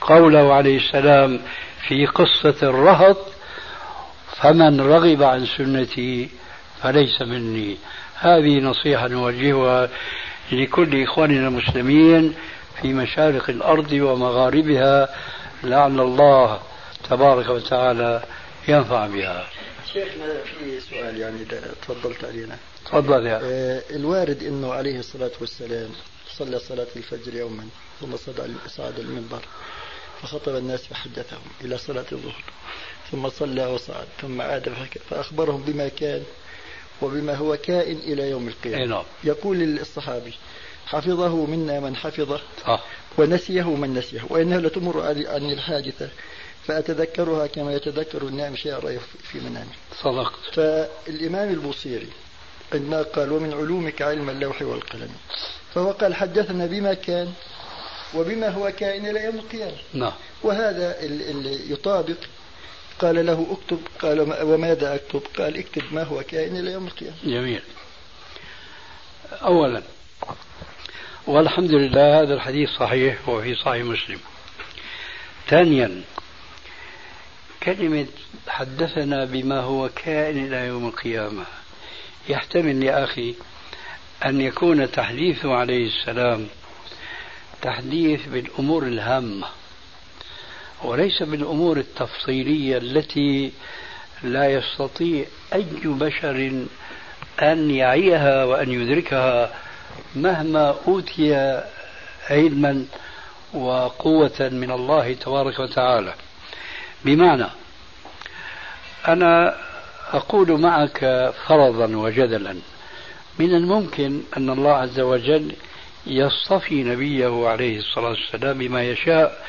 قوله عليه السلام في قصة الرهط فمن رغب عن سنتي فليس مني. هذه نصيحة نوجهها لكل إخواننا المسلمين في مشارق الأرض ومغاربها لعل الله تبارك وتعالى ينفع بها. شيخنا في سؤال يعني تفضلت علينا تفضل يا. آه الوارد إنه عليه الصلاة والسلام صلى صلاة الفجر يوما ثم صعد المنبر فخطب الناس فحدثهم إلى صلاة الظهر ثم صلى وصعد ثم عاد فأخبرهم بما كان وبما هو كائن إلى يوم القيامة. نعم. يقول الصحابي حفظه منا من حفظه صح. ونسيه من نسيه وإنها لتمر عن الحادثة فأتذكرها كما يتذكر النائم شيء في منامه صدقت فالإمام البوصيري عندما قال ومن علومك علم اللوح والقلم فهو قال حدثنا بما كان وبما هو كائن إلى يوم القيامة نعم وهذا اللي يطابق قال له اكتب قال وماذا أكتب؟ قال اكتب ما هو كائن إلى يوم القيامه. جميل. اولا والحمد لله هذا الحديث صحيح وفي صحيح مسلم. ثانيا كلمة حدثنا بما هو كائن إلى يوم القيامة يحتمل يا أخي أن يكون تحديثه عليه السلام تحديث بالأمور الهامة وليس بالأمور التفصيلية التي لا يستطيع أي بشر أن يعيها وأن يدركها مهما أوتي علما وقوة من الله تبارك وتعالى. بمعنى أنا أقول معك فرضا وجدلا. من الممكن أن الله عز وجل يصطفي نبيه عليه الصلاة والسلام بما يشاء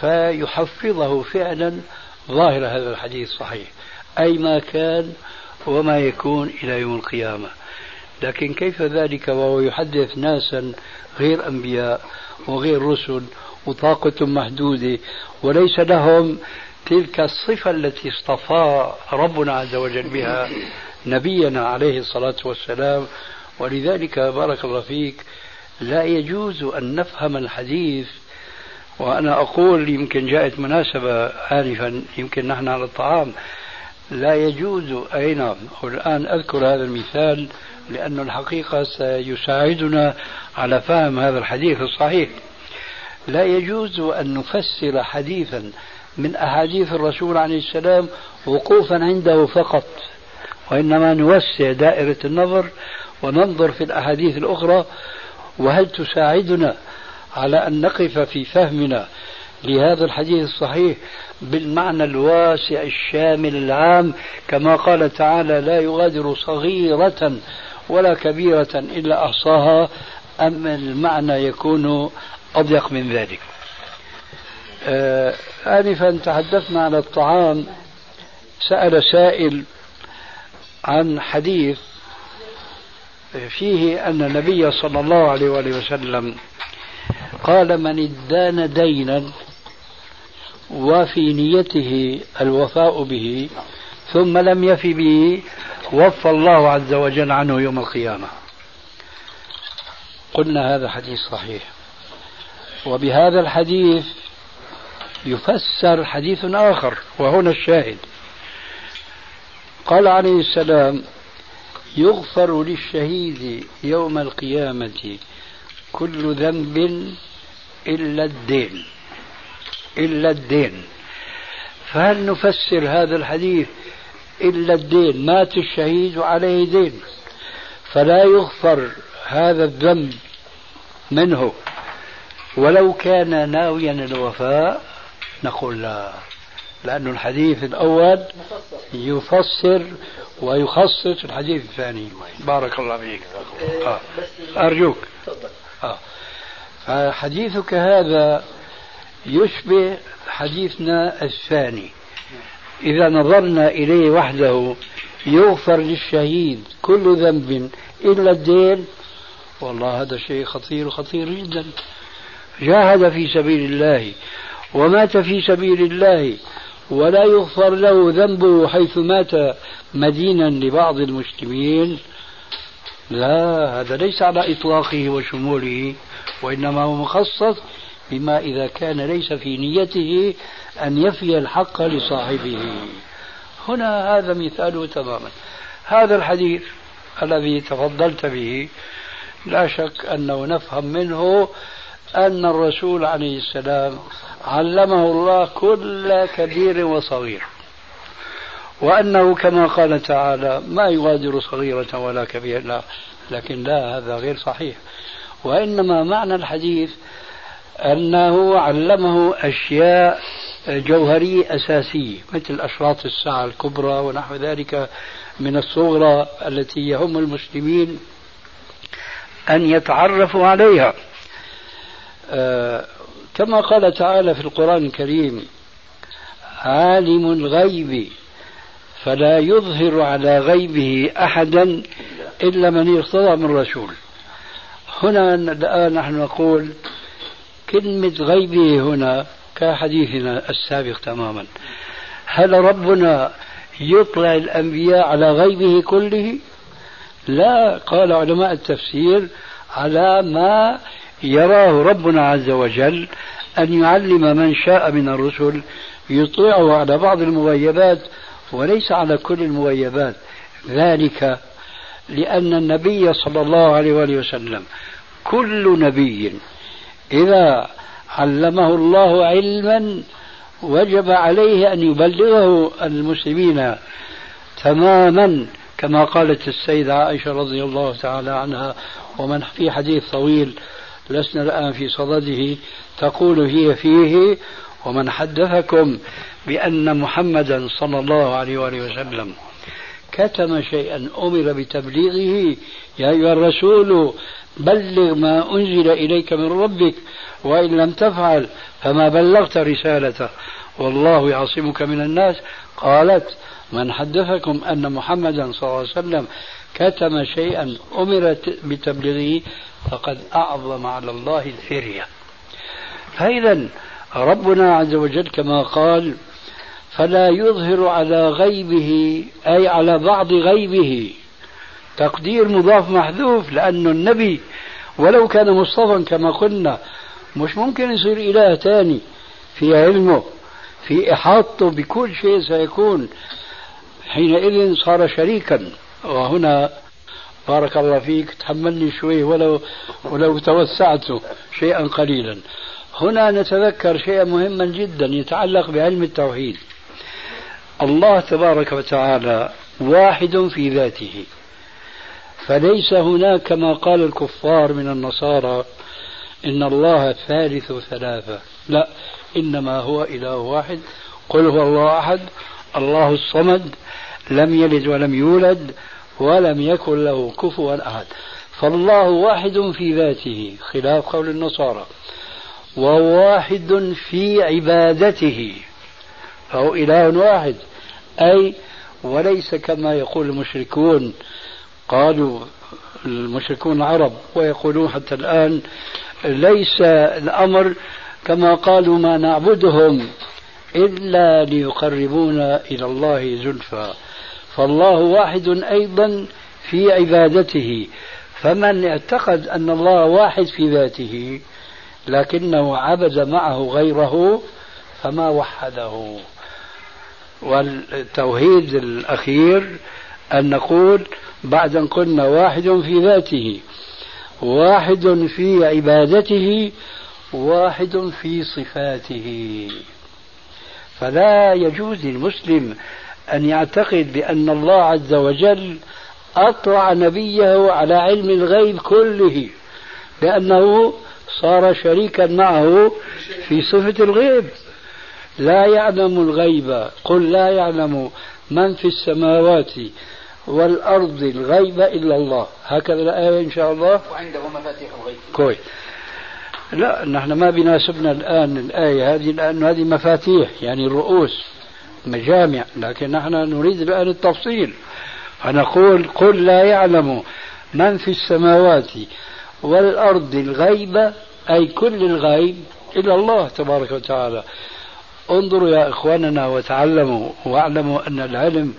فيحفظه فعلا ظاهر هذا الحديث صحيح أي ما كان وما يكون إلى يوم القيامة. لكن كيف ذلك وهو يحدث ناسا غير أنبياء وغير رسل وطاقة محدودة وليس لهم تلك الصفة التي اصطفى ربنا عز وجل بها نبينا عليه الصلاة والسلام. ولذلك بارك الله فيك لا يجوز أن نفهم الحديث. وأنا أقول يمكن جاءت مناسبة آنفا يمكن نحن على الطعام. لا يجوز أي نعم والآن أذكر هذا المثال. لأن الحقيقة سيساعدنا على فهم هذا الحديث الصحيح. لا يجوز أن نفسر حديثا من أحاديث الرسول عليه السلام وقوفا عنده فقط وإنما نوسع دائرة النظر وننظر في الأحاديث الأخرى وهل تساعدنا على أن نقف في فهمنا لهذا الحديث الصحيح بالمعنى الواسع الشامل العام؟ كما قال تعالى لا يغادر صغيرة ولا كبيرة إلا أحصاها أم المعنى يكون أضيق من ذلك. آه آنفا تحدثنا عن الطعام سأل سائل عن حديث فيه أن النبي صلى الله عليه وآله وسلم قال من ادان دينا وفي نيته الوفاء به ثم لم يف به وفى الله عز وجل عنه يوم القيامة. قلنا هذا حديث صحيح. وبهذا الحديث يفسر حديث آخر وهنا الشاهد. قال عليه السلام يغفر للشهيد يوم القيامة كل ذنب إلا الدين. إلا الدين. فهل نفسر هذا الحديث إلا الدين مات الشهيد عليه دين. فلا يغفر هذا الذنب منه. ولو كان ناويا الوفاء نقول لا. لأن الحديث الأول يفسر ويخصص الحديث الثاني. بارك الله فيك. آه. أرجوك. آه. فحديثك هذا يشبه حديثنا الثاني. إذا نظرنا إليه وحده يغفر للشهيد كل ذنب إلا الدين. والله هذا شيء خطير خطير جدا. جاهد في سبيل الله ومات في سبيل الله ولا يغفر له ذنبه حيث مات مدينا لبعض المسلمين. لا هذا ليس على إطلاقه وشموله وإنما هو مخصص بما إذا كان ليس في نيته أن يفي الحق لصاحبه. هنا هذا مثاله تماما. هذا الحديث الذي تفضلت به لا شك أنه نفهم منه أن الرسول عليه السلام علمه الله كل كبير وصغير. وأنه كما قال تعالى ما يغادر صغيرة ولا كبيرة لكن لا هذا غير صحيح. وإنما معنى الحديث أنه علمه أشياء جوهرية أساسية مثل أشراط الساعة الكبرى ونحو ذلك من الصغرى التي يهم المسلمين أن يتعرفوا عليها. آه كما قال تعالى في القرآن الكريم عالم الغيب فلا يظهر على غيبه أحدا إلا من ارتضى من رسول. هنا الآن نحن نقول كلمة غيبه هنا كحديثنا السابق تماما. هل ربنا يطلع الأنبياء على غيبه كله؟ لا قال علماء التفسير على ما يراه ربنا عز وجل أن يعلم من شاء من الرسل يطيعه على بعض المغيبات وليس على كل المغيبات. ذلك لأن النبي صلى الله عليه وآله وسلم كل نبي إذا علمه الله علما وجب عليه أن يبلغه المسلمين تماما كما قالت السيدة عائشة رضي الله تعالى عنها ومن في حديث طويل لسنا الآن في صدده تقول هي فيه ومن حدثكم بأن محمدا صلى الله عليه وآله وسلم كتم شيئا أمر بتبليغه يا أيها الرسول بلغ ما أنزل إليك من ربك وإن لم تفعل فما بلغت رسالته. والله يعصمك من الناس. قالت من حدثكم أن محمدا صلى الله عليه وسلم كتم شيئا أمر بتبليغه فقد أعظم على الله الفرية فإذا ربنا عز وجل كما قال فلا يظهر على غيبه أي على بعض غيبه تقدير مضاف محذوف لأنه النبي ولو كان مصطفى كما قلنا مش ممكن يصير إله ثاني في علمه في إحاطته بكل شيء سيكون. حينئذ صار شريكا. وهنا بارك الله فيك تحملني شوي ولو ولو توسعت شيئا قليلا. هنا نتذكر شيئا مهما جدا يتعلق بعلم التوحيد. الله تبارك وتعالى واحد في ذاته. فليس هناك كما قال الكفار من النصارى إن الله ثالث ثلاثة. لا إنما هو إله واحد. قل هو الله أحد الله الصمد لم يلد ولم يولد ولم يكن له كفوا أحد. فالله واحد في ذاته خلاف قول النصارى. وواحد في عبادته فهو إله واحد. أي وليس كما يقول المشركون قالوا المشركون العرب ويقولون حتى الآن ليس الأمر كما قالوا ما نعبدهم إلا ليقربونا إلى الله زلفى. فالله واحد أيضا في عبادته. فمن اعتقد أن الله واحد في ذاته لكنه عبد معه غيره فما وحده. والتوحيد الأخير أن نقول بعد أن قلنا واحد في ذاته واحد في عبادته واحد في صفاته. فلا يجوز للمسلم أن يعتقد بأن الله عز وجل أطلع نبيه على علم الغيب كله لأنه صار شريكا معه في صفة الغيب. لا يعلم الغيب قل لا يعلم من في السماوات والأرض الغيب إلا الله. هكذا الآية إن شاء الله. وعنده مفاتيح الغيب. كويس. لا نحن ما بيناسبنا الآن الآية هذه لأن هذه مفاتيح يعني الرؤوس مجامع. لكن نحن نريد الآن التفصيل. فنقول قل لا يعلم من في السماوات والأرض الغيب أي كل الغيب إلا الله تبارك وتعالى. انظروا يا إخواننا وتعلموا واعلموا أن العلم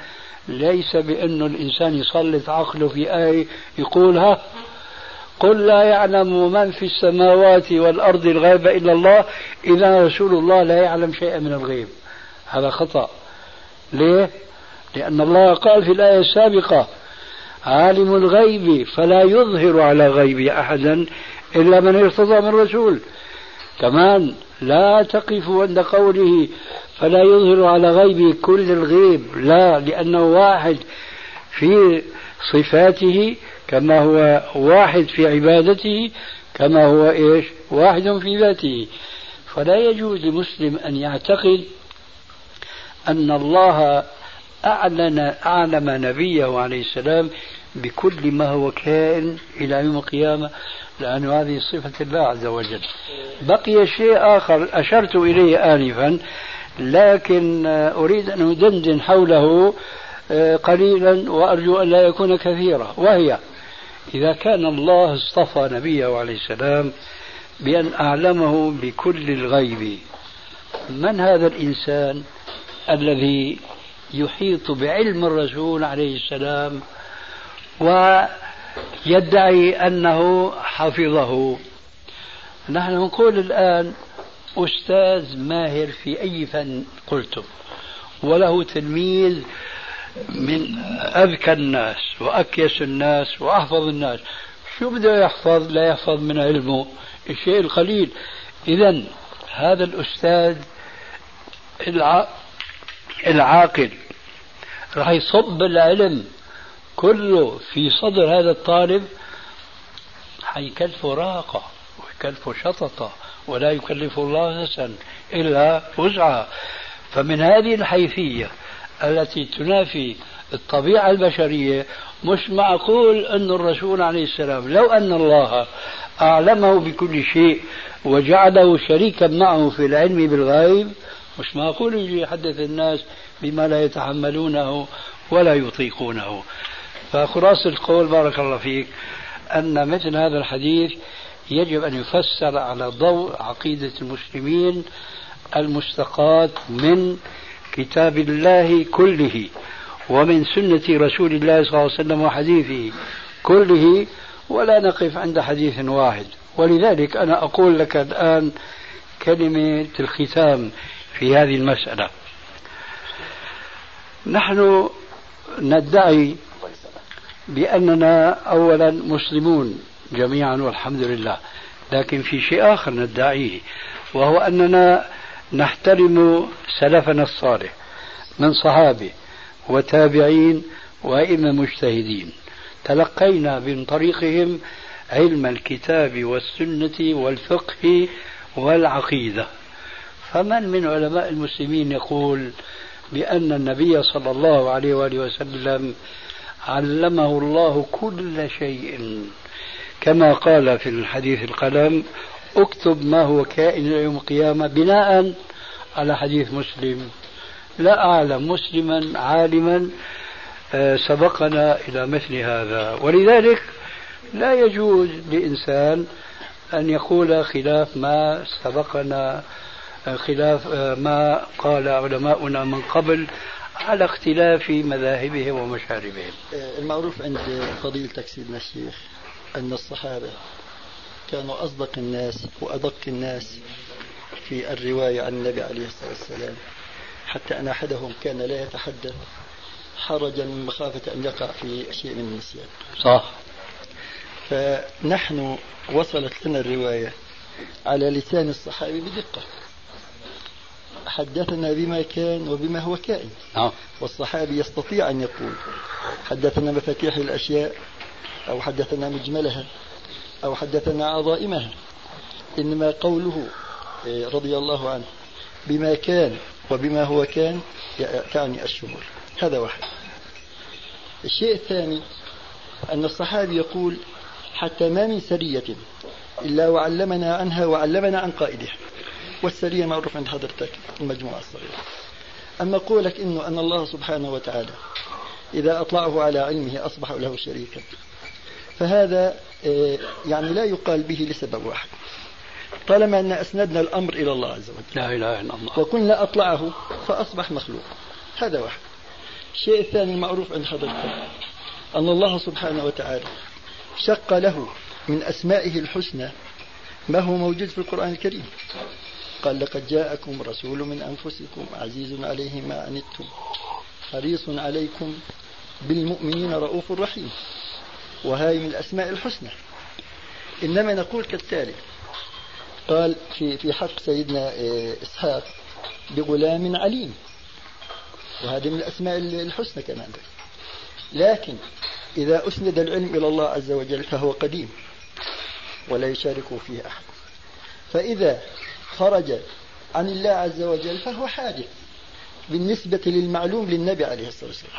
ليس بأنه الإنسان يسلط عقله في آية يقولها قل لا يعلم من في السماوات والأرض الغيب إلا الله إذا رسول الله لا يعلم شيئا من الغيب. هذا خطأ. ليه؟ لأن الله قال في الآية السابقة عالم الغيب فلا يظهر على غيب أحدا إلا من ارتضى من رسول. كمان لا تقف عند قوله فلا يظهر على غيبه كل الغيب. لا لأنه واحد في صفاته كما هو واحد في عبادته كما هو إيش؟ واحد في ذاته. فلا يجوز لمسلم أن يعتقد أن الله أعلن أعلم نبيه عليه السلام بكل ما هو كائن إلى يوم القيامة. لأن هذه صفة الله عز وجل. بقي شيء آخر أشرت إليه آنفا لكن أريد أن أدندن حوله آه، قليلا وأرجو أن لا يكون كثيرا. وهي إذا كان الله اصطفى نبيه عليه السلام بأن أعلمه بكل الغيب من هذا الإنسان الذي يحيط بعلم الرسول عليه السلام ويدعي أنه حفظه. نحن نقول الآن أستاذ ماهر في أي فن قلتم؟ وله تلميذ من أذكى الناس وأكيس الناس وأحفظ الناس. شو بده يحفظ؟ لا يحفظ من علمه. الشيء القليل. إذا هذا الأستاذ العاقل راح يصب العلم كله في صدر هذا الطالب حيكلفه راقة ويكلفه شططة ولا يكلف الله نفسا إلا وسعها. فمن هذه الحيثية التي تنافي الطبيعة البشرية مش معقول أن الرسول عليه السلام لو أن الله أعلمه بكل شيء وجعله شريكا معه في العلم بالغيب مش معقول يجي يحدث الناس بما لا يتحملونه ولا يطيقونه. فخلاصة القول بارك الله فيك أن مثل هذا الحديث يجب أن يفسر على ضوء عقيدة المسلمين المستقاة من كتاب الله كله ومن سنة رسول الله صلى الله عليه وسلم وحديثه كله ولا نقف عند حديث واحد. ولذلك أنا أقول لك الآن كلمة الختام في هذه المسألة. نحن ندعي بأننا أولا مسلمون جميعا والحمد لله. لكن في شيء آخر ندعيه وهو أننا نحترم سلفنا الصالح من صحابه وتابعين وأئمة مجتهدين. تلقينا من طريقهم علم الكتاب والسنة والفقه والعقيدة. فمن من علماء المسلمين يقول بأن النبي صلى الله عليه وآله وسلم علمه الله كل شيء. كما قال في الحديث القلم اكتب ما هو كائن يوم القيامة بناء على حديث مسلم. لا أعلم مسلما عالما آه، سبقنا إلى مثل هذا. ولذلك لا يجوز لإنسان أن يقول خلاف ما سبقنا آه، خلاف آه، ما قال علماؤنا من قبل. على اختلاف مذاهبهم ومشاربهم. المعروف عند فضيلتك سيدنا الشيخ أن الصحابة كانوا أصدق الناس وأدق الناس في الرواية عن النبي عليه الصلاة والسلام حتى أن أحدهم كان لا يتحدث حرجا من مخافة أن يقع في شيء من النسيان. صح. فنحن وصلت لنا الرواية على لسان الصحابي بدقة. حدثنا بما كان وبما هو كائن. نعم والصحابي يستطيع أن يقول حدثنا مفاتيح الأشياء أو حدثنا مجملها أو حدثنا عظائمها. إنما قوله إيه، رضي الله عنه بما كان وبما هو كان تعني الشمول هذا واحد. الشيء الثاني أن الصحابي يقول حتى ما من سرية إلا وعلمنا عنها وعلمنا عن قائدها. والسرية معروف عند حضرتك المجموعة الصغيرة. أما قولك إنه أن الله سبحانه وتعالى إذا أطلعه على علمه أصبح له شريكا. فهذا آه، يعني لا يقال به لسبب واحد. طالما أن أسندنا الأمر إلى الله عز وجل. لا إله إلا الله. وكنا أطلعه فأصبح مخلوق. هذا واحد. الشيء الثاني المعروف عند حضرتك أن الله سبحانه وتعالى شق له من أسمائه الحسنى ما هو موجود في القرآن الكريم. قال لقد جاءكم رسول من أنفسكم عزيز عليه ما عنتم حريص عليكم بالمؤمنين رؤوف رحيم وهذه من الأسماء الحسنى. إنما نقول كالتالي قال في في حق سيدنا آه، إسحاق بغلام عليم. وهذه من الأسماء الحسنى كمان لكن إذا أسند العلم إلى الله عز وجل فهو قديم ولا يشارك فيه أحد. فإذا خرج عن الله عز وجل فهو حادث بالنسبة للمعلوم للنبي عليه الصلاة والسلام.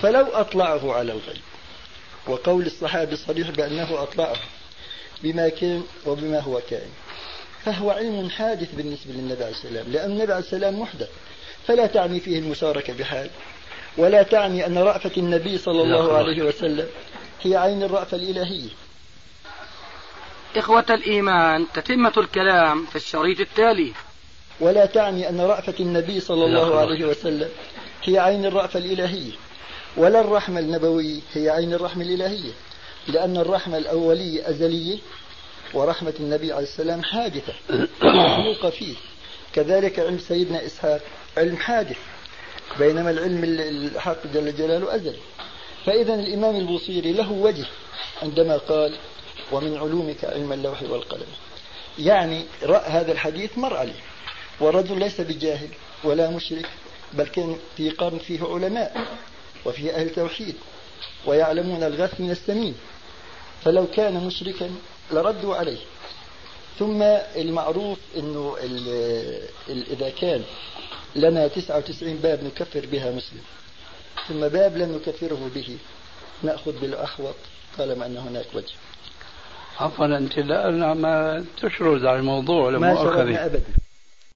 فلو أطلعه على الغيب وقول الصحابي صريح بأنه أطلعه بما كان وبما هو كائن فهو علم حادث بالنسبة للنبي عليه السلام لأن النبي عليه السلام محدث. فلا تعني فيه المشاركة بحال ولا تعني أن رأفة النبي صلى الله عليه وسلم هي عين الرأفة الإلهية. إخوة الإيمان تتمة الكلام في الشريط التالي. ولا تعني أن رأفة النبي صلى الله عليه وسلم هي عين الرأفة الإلهية ولا الرحمة النبوية هي عين الرحمة الإلهية لأن الرحمة الأولية أزلية ورحمة النبي عليه السلام حادثة مخلوقة فيه. كذلك علم سيدنا إسحاق علم حادث بينما العلم الحق جل جلاله أزلي فإذا الإمام البوصيري له وجه عندما قال ومن علومك علم اللوح والقلم. يعني رأى هذا الحديث مر عليه. والرجل ليس بجاهل ولا مشرك بل كان في قرن فيه علماء وفيه أهل توحيد ويعلمون الغث من السمين. فلو كان مشركا لردوا عليه. ثم المعروف إنه إذا كان لنا 99 باب نكفر بها مسلم. ثم باب لم نكفره به نأخذ بالأحوط طالما أن هناك وجه. عفوا أنت الآن عم تشرد على الموضوع ما شردنا أبدا.